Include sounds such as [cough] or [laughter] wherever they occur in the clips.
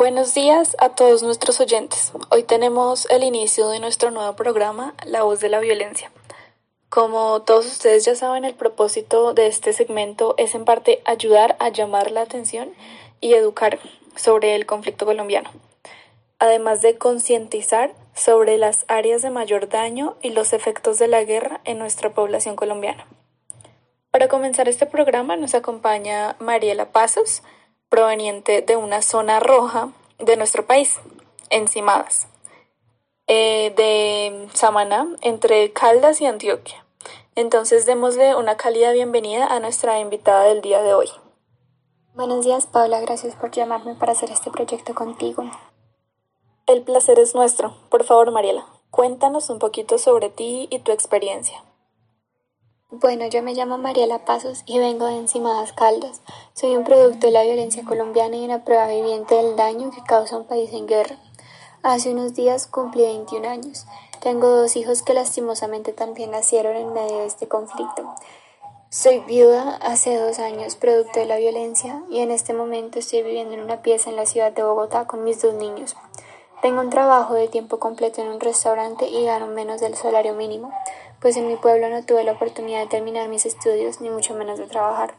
Buenos días a todos nuestros oyentes. Hoy tenemos el inicio de nuestro nuevo programa, La voz de la violencia. Como todos ustedes ya saben, el propósito de este segmento es en parte ayudar a llamar la atención y educar sobre el conflicto colombiano, además de concientizar sobre las áreas de mayor daño y los efectos de la guerra en nuestra población colombiana. Para comenzar este programa nos acompaña Mariela Pasos, proveniente de una zona roja de nuestro país, Encimadas, eh, de Samaná, entre Caldas y Antioquia. Entonces démosle una cálida bienvenida a nuestra invitada del día de hoy. Buenos días, Paula. Gracias por llamarme para hacer este proyecto contigo. El placer es nuestro. Por favor, Mariela, cuéntanos un poquito sobre ti y tu experiencia. Bueno, yo me llamo Mariela Pasos y vengo de Encimadas Caldas. Soy un producto de la violencia colombiana y una prueba viviente del daño que causa un país en guerra. Hace unos días cumplí 21 años. Tengo dos hijos que lastimosamente también nacieron en medio de este conflicto. Soy viuda hace dos años, producto de la violencia, y en este momento estoy viviendo en una pieza en la ciudad de Bogotá con mis dos niños. Tengo un trabajo de tiempo completo en un restaurante y gano menos del salario mínimo pues en mi pueblo no tuve la oportunidad de terminar mis estudios, ni mucho menos de trabajar.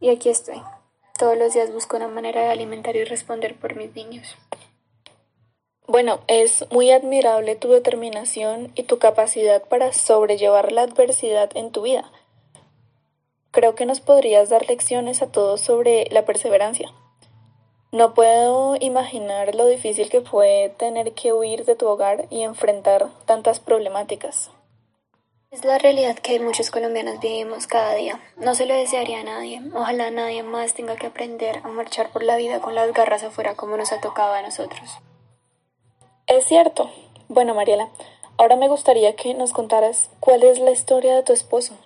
Y aquí estoy. Todos los días busco una manera de alimentar y responder por mis niños. Bueno, es muy admirable tu determinación y tu capacidad para sobrellevar la adversidad en tu vida. Creo que nos podrías dar lecciones a todos sobre la perseverancia. No puedo imaginar lo difícil que fue tener que huir de tu hogar y enfrentar tantas problemáticas. Es la realidad que muchos colombianos vivimos cada día. No se lo desearía a nadie. Ojalá nadie más tenga que aprender a marchar por la vida con las garras afuera como nos ha tocado a nosotros. Es cierto. Bueno, Mariela, ahora me gustaría que nos contaras cuál es la historia de tu esposo.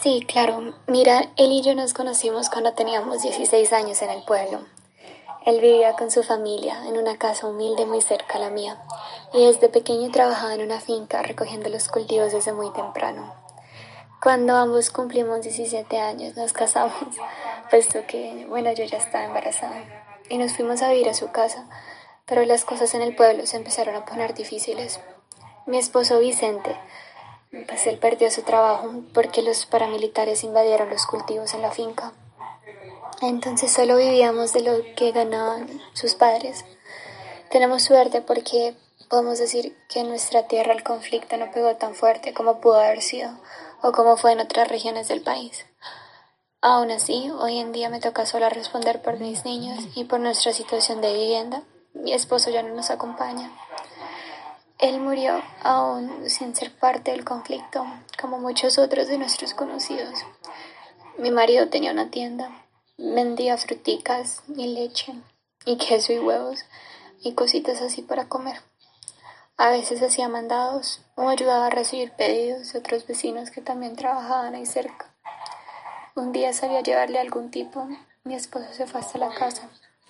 Sí, claro. Mira, él y yo nos conocimos cuando teníamos 16 años en el pueblo. Él vivía con su familia en una casa humilde muy cerca a la mía y desde pequeño trabajaba en una finca recogiendo los cultivos desde muy temprano. Cuando ambos cumplimos 17 años nos casamos, [laughs] puesto que, bueno, yo ya estaba embarazada y nos fuimos a vivir a su casa, pero las cosas en el pueblo se empezaron a poner difíciles. Mi esposo Vicente, pues él perdió su trabajo porque los paramilitares invadieron los cultivos en la finca. Entonces solo vivíamos de lo que ganaban sus padres. Tenemos suerte porque podemos decir que en nuestra tierra el conflicto no pegó tan fuerte como pudo haber sido o como fue en otras regiones del país. Aún así, hoy en día me toca sola responder por mis niños y por nuestra situación de vivienda. Mi esposo ya no nos acompaña. Él murió aún sin ser parte del conflicto, como muchos otros de nuestros conocidos. Mi marido tenía una tienda vendía fruticas y leche y queso y huevos y cositas así para comer. A veces hacía mandados o ayudaba a recibir pedidos de otros vecinos que también trabajaban ahí cerca. Un día sabía llevarle algún tipo, mi esposo se fue hasta la casa,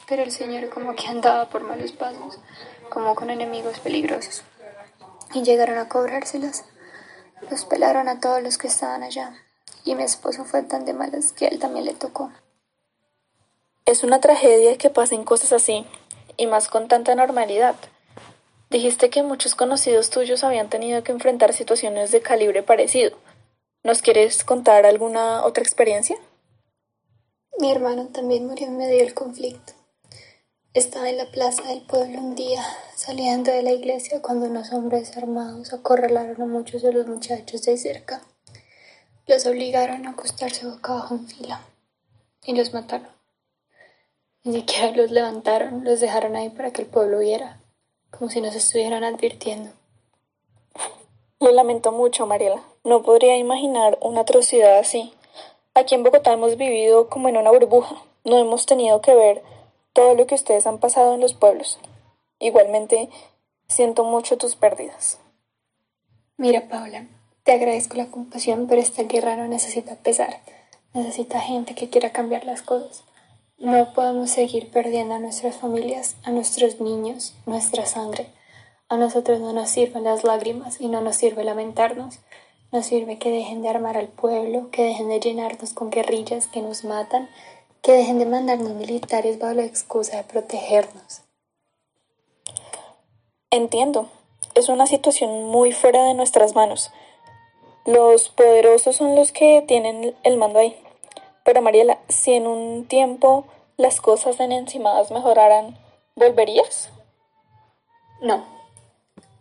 pero el señor como que andaba por malos pasos, como con enemigos peligrosos. Y llegaron a cobrárselas. Los pelaron a todos los que estaban allá. Y mi esposo fue tan de malas que a él también le tocó. Es una tragedia que pasen cosas así, y más con tanta normalidad. Dijiste que muchos conocidos tuyos habían tenido que enfrentar situaciones de calibre parecido. ¿Nos quieres contar alguna otra experiencia? Mi hermano también murió en medio del conflicto. Estaba en la plaza del pueblo un día, saliendo de la iglesia, cuando unos hombres armados acorralaron a muchos de los muchachos de cerca. Los obligaron a acostarse boca abajo en fila y los mataron. Ni siquiera los levantaron, los dejaron ahí para que el pueblo viera, como si nos estuvieran advirtiendo. Lo lamento mucho, Mariela. No podría imaginar una atrocidad así. Aquí en Bogotá hemos vivido como en una burbuja. No hemos tenido que ver todo lo que ustedes han pasado en los pueblos. Igualmente, siento mucho tus pérdidas. Mira, Paula, te agradezco la compasión, pero esta guerra no necesita pesar. Necesita gente que quiera cambiar las cosas. No podemos seguir perdiendo a nuestras familias, a nuestros niños, nuestra sangre. A nosotros no nos sirven las lágrimas y no nos sirve lamentarnos. Nos sirve que dejen de armar al pueblo, que dejen de llenarnos con guerrillas que nos matan que dejen de mandarnos militares bajo la excusa de protegernos. Entiendo, es una situación muy fuera de nuestras manos. Los poderosos son los que tienen el mando ahí. Pero Mariela, si en un tiempo las cosas en Encimadas mejoraran, ¿volverías? No.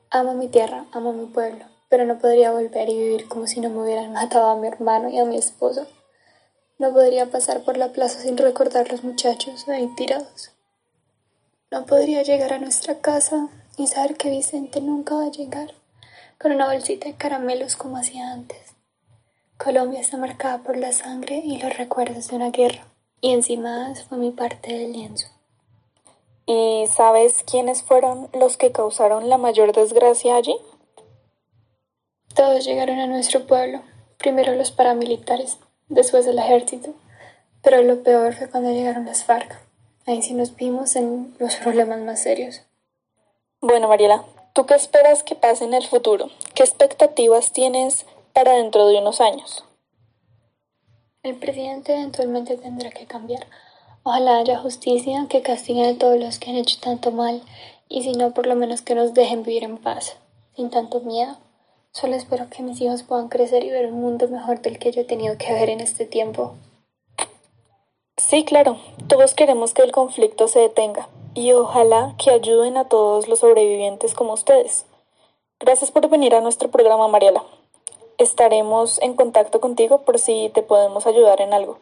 Amo mi tierra, amo mi pueblo, pero no podría volver y vivir como si no me hubieran matado a mi hermano y a mi esposo. No podría pasar por la plaza sin recordar los muchachos ahí tirados. No podría llegar a nuestra casa y saber que Vicente nunca va a llegar con una bolsita de caramelos como hacía antes. Colombia está marcada por la sangre y los recuerdos de una guerra, y encima fue mi parte del lienzo. ¿Y sabes quiénes fueron los que causaron la mayor desgracia allí? Todos llegaron a nuestro pueblo, primero los paramilitares, después el ejército, pero lo peor fue cuando llegaron las FARC. Ahí sí nos vimos en los problemas más serios. Bueno, Mariela, ¿tú qué esperas que pase en el futuro? ¿Qué expectativas tienes para dentro de unos años? El presidente eventualmente tendrá que cambiar. Ojalá haya justicia que castigue a todos los que han hecho tanto mal y si no, por lo menos que nos dejen vivir en paz, sin tanto miedo. Solo espero que mis hijos puedan crecer y ver un mundo mejor del que yo he tenido que ver en este tiempo. Sí, claro, todos queremos que el conflicto se detenga y ojalá que ayuden a todos los sobrevivientes como ustedes. Gracias por venir a nuestro programa, Mariela. Estaremos en contacto contigo por si te podemos ayudar en algo.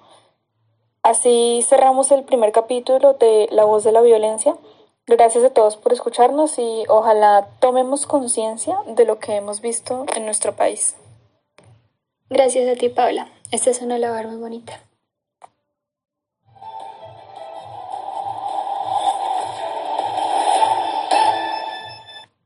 Así cerramos el primer capítulo de La voz de la violencia. Gracias a todos por escucharnos y ojalá tomemos conciencia de lo que hemos visto en nuestro país. Gracias a ti, Paula. Esta es una labor muy bonita.